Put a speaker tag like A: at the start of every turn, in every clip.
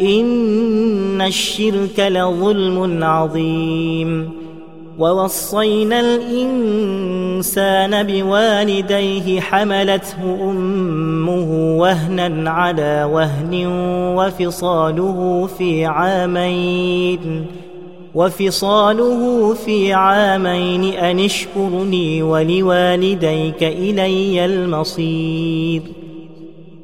A: إن الشرك لظلم عظيم. ووصينا الإنسان بوالديه حملته أمه وهنا على وهن وفصاله في عامين. وفصاله في عامين أن اشكرني ولوالديك إلي المصير.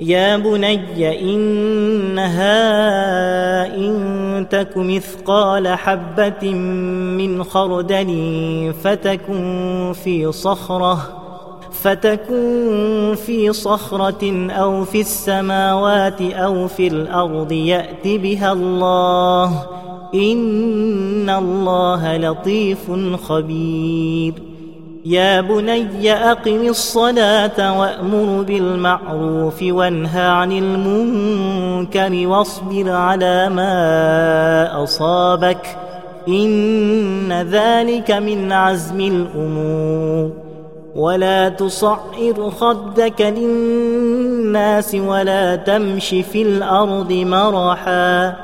A: يا بني انها ان تك مثقال حبه من خردل فتكن في صخره فتكن في صخرة أو في السماوات أو في الأرض يأت بها الله إن الله لطيف خبير يا بني أقم الصلاة وأمر بالمعروف وانه عن المنكر واصبر على ما أصابك إن ذلك من عزم الأمور. ولا تصعر خدك للناس ولا تمش في الأرض مرحا.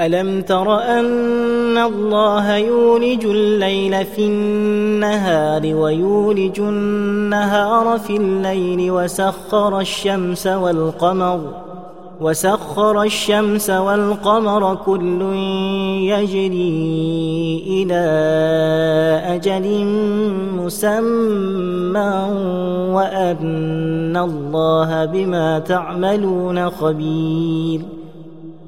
A: ألم تر أن الله يولج الليل في النهار ويولج النهار في الليل وسخر الشمس والقمر وسخر الشمس والقمر كل يجري إلى أجل مسمى وأن الله بما تعملون خبير